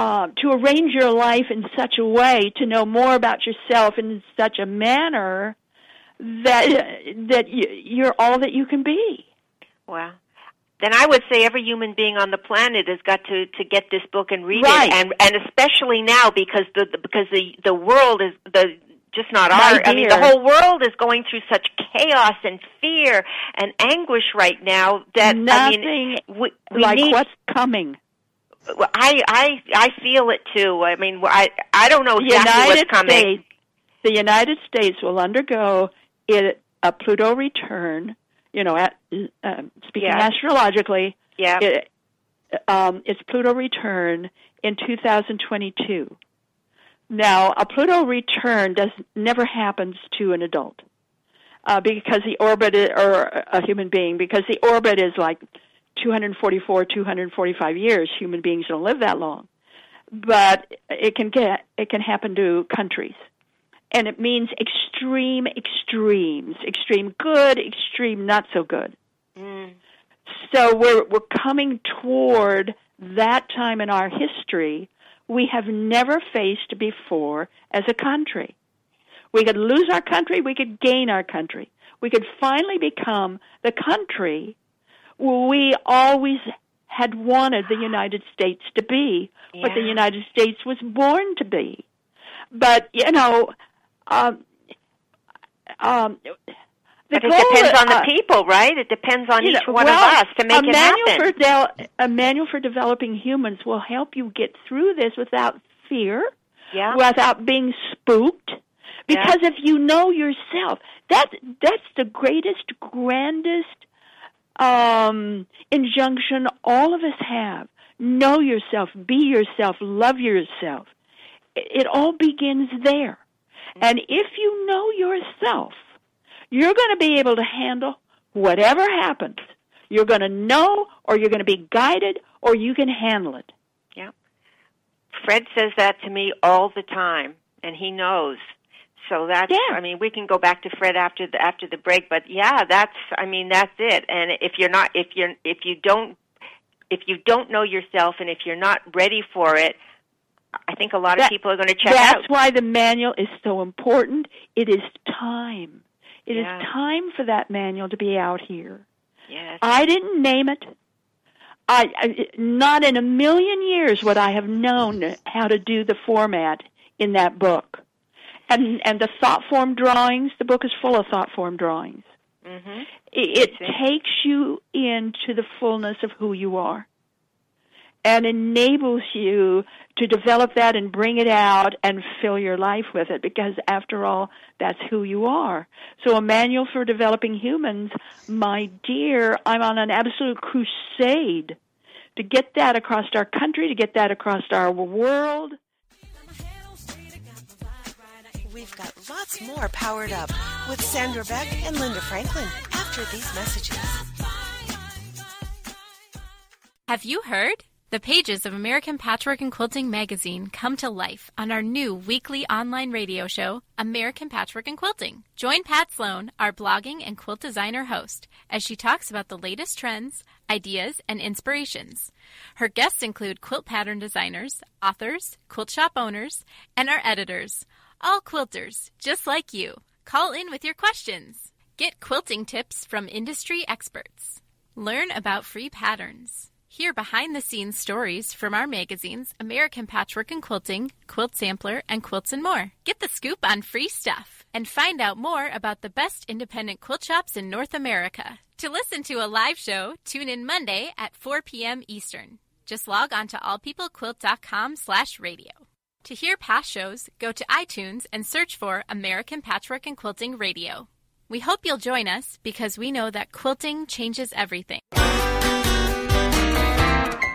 Speaker 5: uh, to arrange your life in such a way to know more about yourself in such a manner that that you- you're all that you can be.
Speaker 4: Wow. Then I would say every human being on the planet has got to to get this book and read
Speaker 5: Right.
Speaker 4: it, and and especially now because the, the because the the world is the just not
Speaker 5: My
Speaker 4: our. I mean, the whole world is going through such chaos and fear and anguish right now that
Speaker 5: Nothing
Speaker 4: I mean, we, we
Speaker 5: like
Speaker 4: need.
Speaker 5: what's coming.
Speaker 4: I I I feel it too. I mean, I I don't know exactly
Speaker 5: United
Speaker 4: what's coming.
Speaker 5: States, the United States will undergo it, a Pluto return. You know, at, uh, speaking
Speaker 4: Yeah.
Speaker 5: astrologically,
Speaker 4: Yeah.
Speaker 5: it, um, it's Pluto return in 2022. Now, a Pluto return does never happens to an adult uh, because the orbit is, or a human being because the orbit is like 244, 245 years. Human beings don't live that long, but it can get it can happen to countries, and it means extreme extremes, extreme good, extreme not so good.
Speaker 4: Mm.
Speaker 5: So we're we're coming toward that time in our history we have never faced before as a country. We could lose our country, we could gain our country. We could finally become the country we always had wanted the United States to be, what the United States was born to be. But, you know, um, um, the
Speaker 4: But it
Speaker 5: goal,
Speaker 4: depends on the
Speaker 5: uh,
Speaker 4: people, right? It depends on each
Speaker 5: know,
Speaker 4: one
Speaker 5: well,
Speaker 4: of us to make
Speaker 5: a
Speaker 4: it
Speaker 5: manual
Speaker 4: happen.
Speaker 5: For del- a manual for developing humans will help you get through this without fear,
Speaker 4: yeah.
Speaker 5: without being spooked. Because if you know yourself, that that's the greatest, grandest um, injunction all of us have. Know yourself, be yourself, love yourself. It, all begins there. And if you know yourself, you're going to be able to handle whatever happens. You're going to know, or you're going to be guided, or you can handle it.
Speaker 4: Yeah. Fred says that to me all the time, and he knows. So that's.
Speaker 5: Yeah.
Speaker 4: I mean, we can go back to Fred after the after the break, but yeah, that's. I mean, that's it. And if you're not, if you're, if you don't, if you don't know yourself, and if you're not ready for it, I think a lot of
Speaker 5: That-
Speaker 4: people are going to check
Speaker 5: That's
Speaker 4: out.
Speaker 5: why the manual is so important. It is time. It is
Speaker 4: Yeah.
Speaker 5: time for that manual to be out here.
Speaker 4: Yes.
Speaker 5: I didn't name it. I, I not in a million years would I have known how to do the format in that book. And and the thought form drawings, the book is full of thought form drawings.
Speaker 4: hmm
Speaker 5: It, it takes you into the fullness of who you are. And enables you to develop that and bring it out and fill your life with it. Because after all that's who you are. So a manual for developing humans my dear i'm on an absolute crusade to get that across our country to get that across our world
Speaker 2: We've got lots more powered up with Sandra Beck and Linda Franklin after these messages.
Speaker 12: Have you heard? The pages of American Patchwork and Quilting magazine come to life on our new weekly online radio show, American Patchwork and Quilting. Join Pat Sloan, our blogging and quilt designer host, as she talks about the latest trends, ideas, and inspirations. Her guests include quilt pattern designers, authors, quilt shop owners, and our editors, all quilters, just like you. Call in with your questions. Get quilting tips from industry experts. Learn about free patterns. Hear behind the scenes stories from our magazines American Patchwork and Quilting, Quilt Sampler, and Quilts and More. Get the scoop on free stuff and find out more about the best independent quilt shops in North America. To listen to a live show, tune in Monday at 4 p.m. Eastern. Just log on to allpeoplequilt.com slash radio. To hear past shows, go to iTunes and search for American Patchwork and Quilting Radio. We hope you'll join us because we know that quilting changes everything.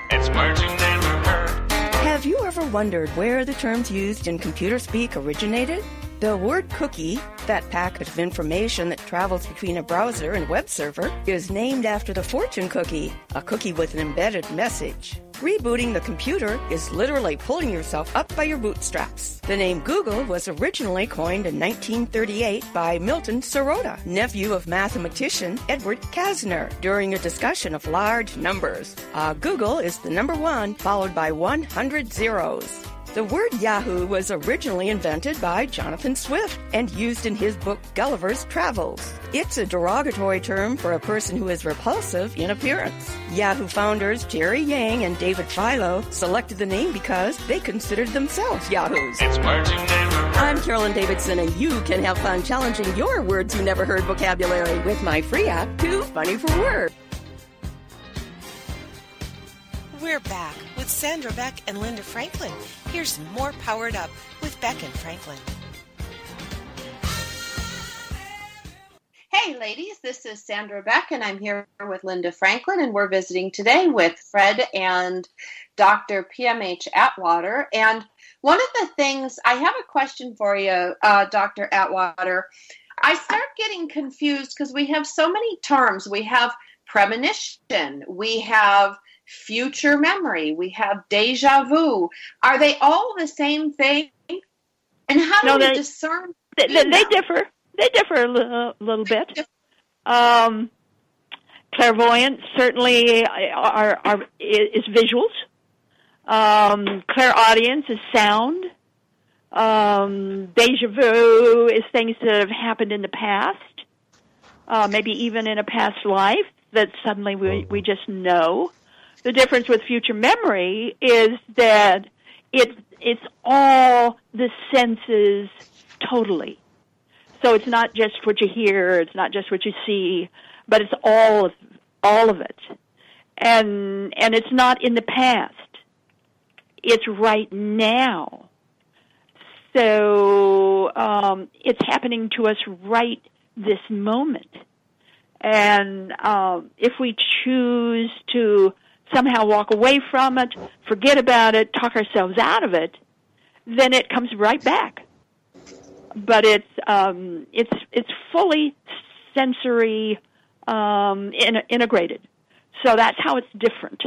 Speaker 11: It's words you never heard.
Speaker 8: Have you ever wondered where the terms used in computer speak originated? The word cookie, that packet of information that travels between a browser and web server, is named after the fortune cookie, a cookie with an embedded message. Rebooting the computer is literally pulling yourself up by your bootstraps. The name Google was originally coined in 1938 by Milton Sirota, nephew of mathematician Edward Kasner, during a discussion of large numbers. Uh, Google is the number one, followed by 100 zeros. The word Yahoo was originally invented by Jonathan Swift and used in his book Gulliver's Travels. It's a derogatory term for a person who is repulsive in appearance. Yahoo founders Jerry Yang and David Filo selected the name because they considered themselves Yahoos.
Speaker 11: It's words you never heard.
Speaker 8: I'm Carolyn Davidson, and you can have fun challenging your words you never heard vocabulary with my free app, Too Funny for Words.
Speaker 2: We're back with Sandra Beck and Linda Franklin. Here's more Powered Up with Beck and Franklin.
Speaker 3: Hey, ladies, this is Sandra Beck, and I'm here with Linda Franklin, and we're visiting today with Fred and Dr. PMH Atwater. And one of the things I have a question for you, uh, Dr. Atwater. I start getting confused because we have so many terms. We have premonition, we have future memory, we have deja vu. Are they all the same thing? And how do
Speaker 5: No,
Speaker 3: we discern?
Speaker 5: They, they, they differ. They differ a little, little bit. Um, clairvoyance certainly are, are is visuals. Um, clairaudience is sound. Um, deja vu is things that have happened in the past, uh, maybe even in a past life that suddenly we we just know. The difference with future memory is that it it's all the senses totally. So it's not just what you hear, it's not just what you see, but it's all of all of it. And and it's not in the past. It's right now. So um, it's happening to us right this moment. And um, if we choose to somehow walk away from it, forget about it, talk ourselves out of it, then it comes right back. But it's um, it's it's fully sensory um, in, integrated. So that's how it's different.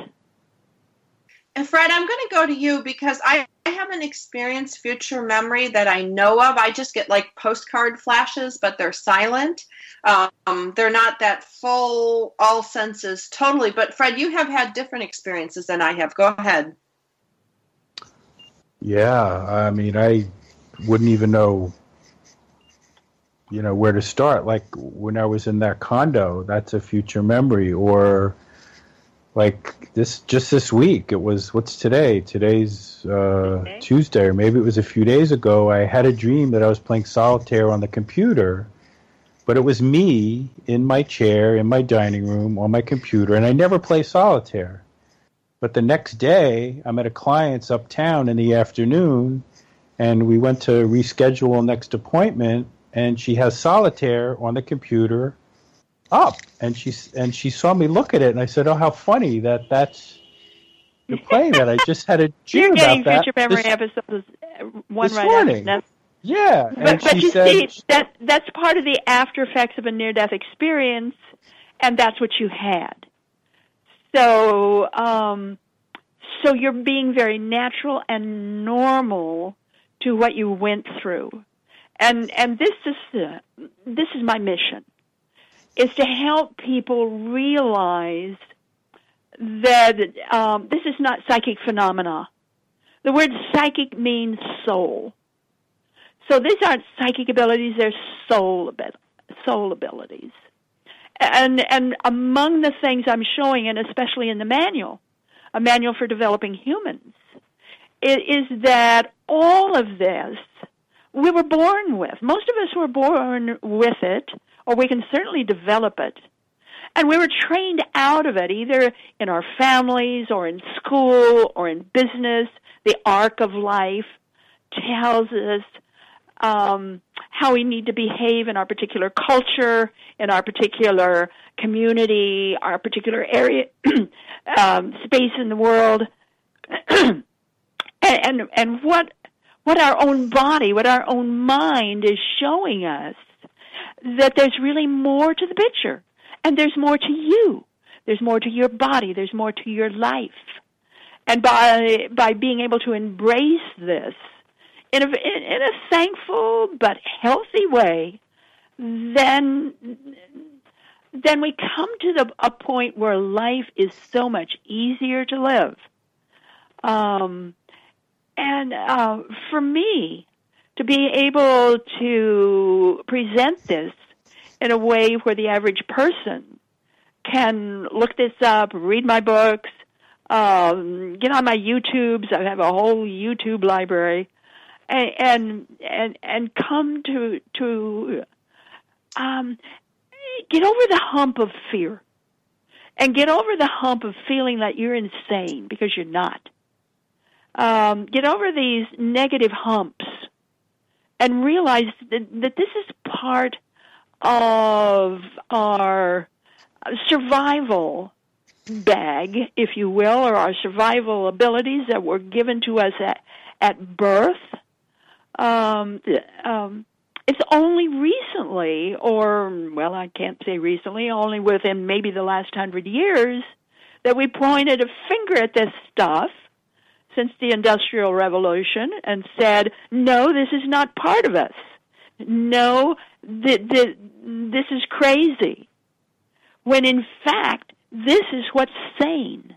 Speaker 3: And Fred, I'm going to go to you because I, I haven't experienced future memory that I know of. I just get like postcard flashes, but they're silent. Um, they're not that full, all senses totally. But Fred, you have had different experiences than I have. Go ahead.
Speaker 6: Yeah, I mean, I wouldn't even know, you know, where to start. Like when I was in that condo, that's a future memory. Or like this, just this week, it was what's today? Today's uh, Tuesday, or maybe it was a few days ago. I had a dream that I was playing solitaire on the computer, but it was me in my chair in my dining room on my computer, and I never play solitaire. But the next day, I'm at a client's uptown in the afternoon, and we went to reschedule next appointment, and she has solitaire on the computer up, and she and she saw me look at it, and I said, "Oh, how funny that that's you're playing that." I just had a
Speaker 5: You're
Speaker 6: dream
Speaker 5: getting
Speaker 6: about that.
Speaker 5: future memory episodes uh, one
Speaker 6: this
Speaker 5: right
Speaker 6: morning.
Speaker 5: after the
Speaker 6: yeah,
Speaker 5: But, but
Speaker 6: she
Speaker 5: you
Speaker 6: said,
Speaker 5: see, that that's part of the after effects of a near death experience, and that's what you had. So, um, so you're being very natural and normal to what you went through, and and this is the, this is my mission, is to help people realize that um, this is not psychic phenomena. The word psychic means soul. So these aren't psychic abilities; they're soul soul abilities. And and among the things I'm showing, and especially in the manual, a manual for developing humans, is that all of this we were born with. Most of us were born with it, or we can certainly develop it. And we were trained out of it, either in our families or in school or in business. The arc of life tells us um, how we need to behave in our particular culture, in our particular community, our particular area, um, space in the world, and, and and what what our own body, what our own mind is showing us, that there's really more to the picture. And there's more to you. There's more to your body. There's more to your life. And by, by being able to embrace this in a, in, in a thankful but healthy way, then, then we come to the, a point where life is so much easier to live. Um, and uh, for me, to be able to present this in a way where the average person can look this up, read my books, um, get on my YouTubes. I have a whole YouTube library, and and and, and come to to um, get over the hump of fear, and get over the hump of feeling that you're insane because you're not. Um, get over these negative humps and realize that, that this is part of our survival bag, if you will, or our survival abilities that were given to us at, at birth. Um, um, it's only recently, or, well, I can't say recently, only within maybe the last hundred years, that we pointed a finger at this stuff since the Industrial Revolution and said, no, this is not part of us. No, th- th- this is crazy. When in fact, this is what's sane.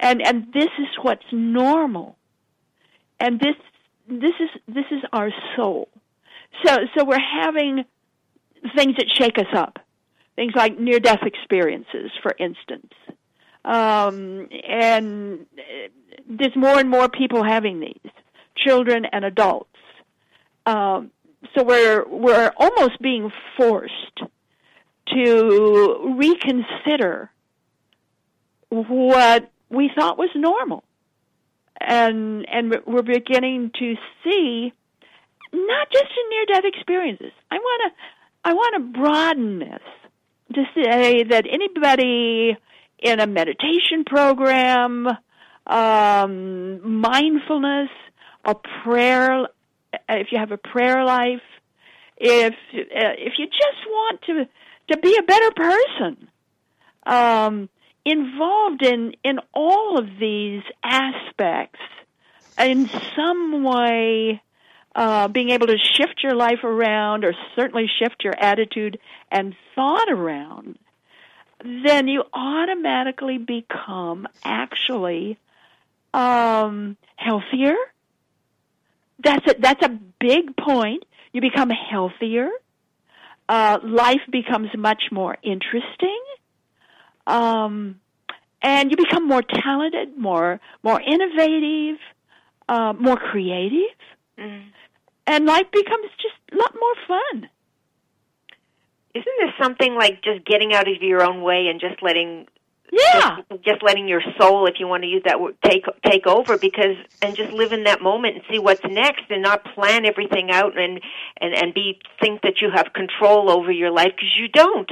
Speaker 5: And, and this is what's normal. And this, this is, this is our soul. So, so we're having things that shake us up. Things like near death experiences, for instance. Um, and there's more and more people having these, children and adults. Um, so we're we're almost being forced to reconsider what we thought was normal, and and we're beginning to see not just in near-death experiences. I want to I want to broaden this to say that anybody in a meditation program, um, mindfulness, a prayer, if you have a prayer life, if uh, if you just want to to be a better person, um, involved in in all of these aspects, in some way, uh, being able to shift your life around, or certainly shift your attitude and thought around, then you automatically become actually um, healthier. That's a, that's a big point. You become healthier. Uh, life becomes much more interesting. Um, and you become more talented, more more innovative, uh, more creative,
Speaker 4: Mm.
Speaker 5: and life becomes just a lot more fun.
Speaker 4: Isn't there something like just getting out of your own way and just letting
Speaker 5: Yeah.
Speaker 4: just, just letting your soul, if you want to use that word, take take over because and just live in that moment and see what's next and not plan everything out and and and be think that you have control over your life because you don't.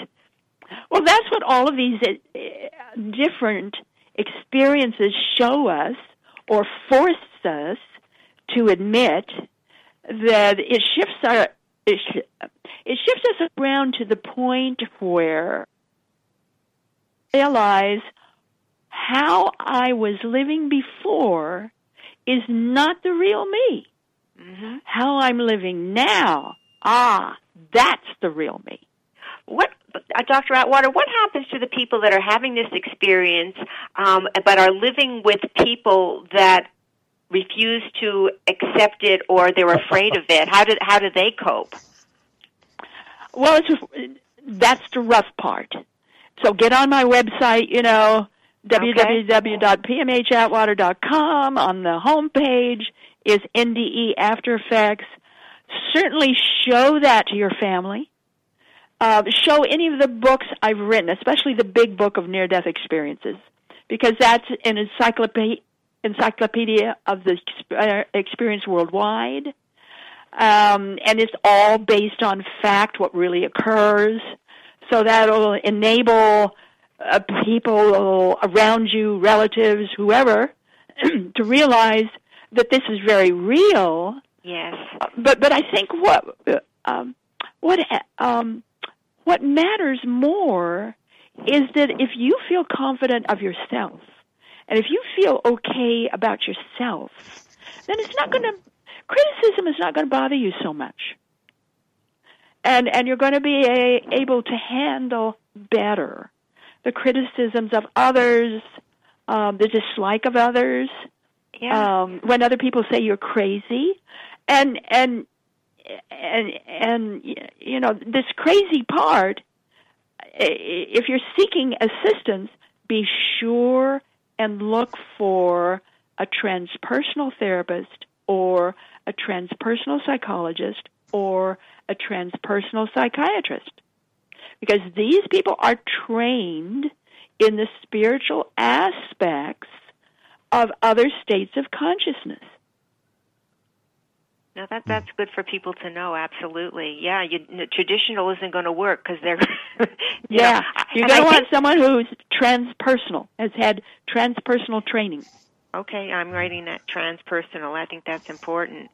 Speaker 5: Well, that's what all of these uh, different experiences show us or force us to admit that it shifts our it, sh- it shifts us around to the point where I realize how I was living before is not the real me.
Speaker 4: Mm-hmm.
Speaker 5: How I'm living now, ah, that's the real me.
Speaker 4: What, uh, Dr. Atwater, what happens to the people that are having this experience um, but are living with people that refuse to accept it or they're afraid of it? How do how do they cope?
Speaker 5: Well, it's that's the rough part. So get on my website, you know, www.pmhatwater.com. On the home page is NDE After Effects. Certainly show that to your family. Uh, show any of the books I've written, especially the big book of near-death experiences, because that's an encyclopedia, encyclopedia of the experience worldwide. Um, and it's all based on fact, what really occurs. So that'll enable uh, people around you, relatives, whoever, to realize that this is very real.
Speaker 4: Yes.
Speaker 5: But but I think what uh, um, what um, what matters more is that if you feel confident of yourself, and if you feel okay about yourself, then it's not going to criticism is not going to bother you so much, and and you're going to be a, able to handle better the criticisms of others, um, the dislike of others,
Speaker 4: Yeah.
Speaker 5: um, when other people say you're crazy, and and and and you know this crazy part. If you're seeking assistance, be sure and look for a transpersonal therapist or a transpersonal psychologist or a transpersonal psychiatrist because these people are trained in the spiritual aspects of other states of consciousness.
Speaker 4: No, that hmm. that's good for people to know. Absolutely, yeah. You, traditional isn't going to work because they're. you
Speaker 5: Yeah,
Speaker 4: know,
Speaker 5: you're going to want
Speaker 4: think-
Speaker 5: someone who's transpersonal, has had transpersonal training.
Speaker 4: Okay, I'm writing that transpersonal. I think that's important.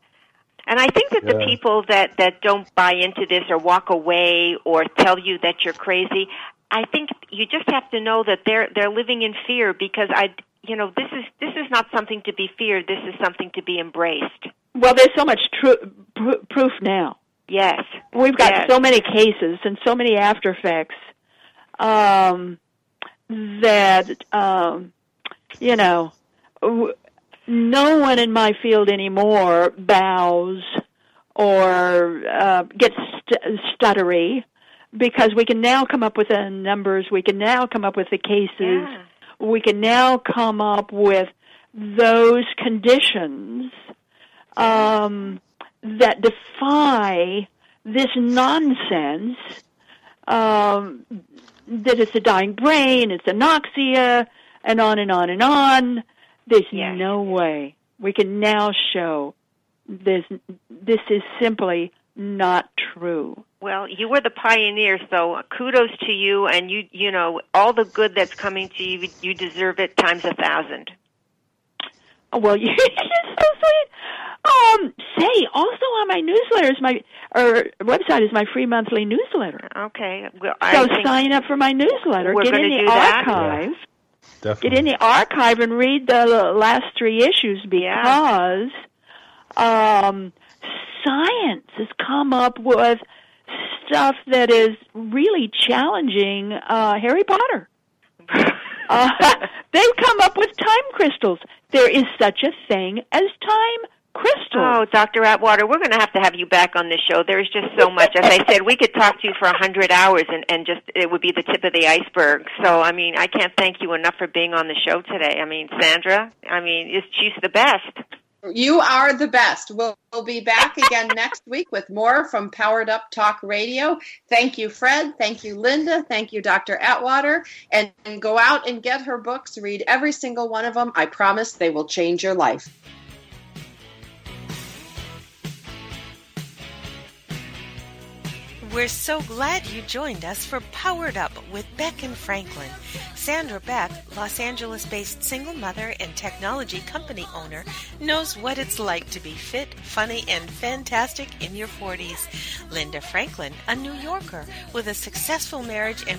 Speaker 4: And I think that the people that that don't buy into this or walk away or tell you that you're crazy, I think you just have to know that they're they're living in fear because I you know, this is this is not something to be feared. This is something to be embraced.
Speaker 5: Well, there's so much tru- pr- proof now.
Speaker 4: Yes.
Speaker 5: We've got
Speaker 4: Yes.
Speaker 5: so many cases and so many after effects um, that um, you know w- no one in my field anymore bows or uh, gets st- stuttery because we can now come up with the numbers. We can now come up with the cases.
Speaker 4: Yeah.
Speaker 5: We can now come up with those conditions um, that defy this nonsense um, that it's a dying brain, it's anoxia, and on and on and on. There's
Speaker 4: Yes.
Speaker 5: no way we can now show this. This is simply not true.
Speaker 4: Well, you were the pioneer, so kudos to you and you you know, all the good that's coming to you, you deserve it times a thousand.
Speaker 5: Oh, well, you're so sweet. Um, say also on my newsletter is my or website is my free monthly newsletter.
Speaker 4: Okay. Well,
Speaker 5: So sign up for my newsletter.
Speaker 4: We're
Speaker 5: Get in
Speaker 4: gonna
Speaker 5: the
Speaker 4: do that.
Speaker 5: archive.
Speaker 6: Definitely.
Speaker 5: Get in the archive and read the last three issues because um, science has come up with stuff that is really challenging uh, Harry Potter. Uh, they've come up with time crystals. There is such a thing as time crystals.
Speaker 4: Oh, Dr. Atwater, we're going to have to have you back on this show. There is just so much. As I said, we could talk to you for a hundred hours, and and just it would be the tip of the iceberg. So, I mean, I can't thank you enough for being on the show today. I mean, Sandra, I mean, is- she's the best.
Speaker 3: You are the best. We'll, we'll be back again next week with more from Powered Up Talk Radio. Thank you, Fred. Thank you, Linda. Thank you, Dr. Atwater. And, and go out and get her books. Read every single one of them. I promise they will change your life.
Speaker 2: We're so glad you joined us for Powered Up with Beck and Franklin. Sandra Beck, Los Angeles based single mother and technology company owner, knows what it's like to be fit, funny, and fantastic in your 40s. Linda Franklin, a New Yorker with a successful marriage and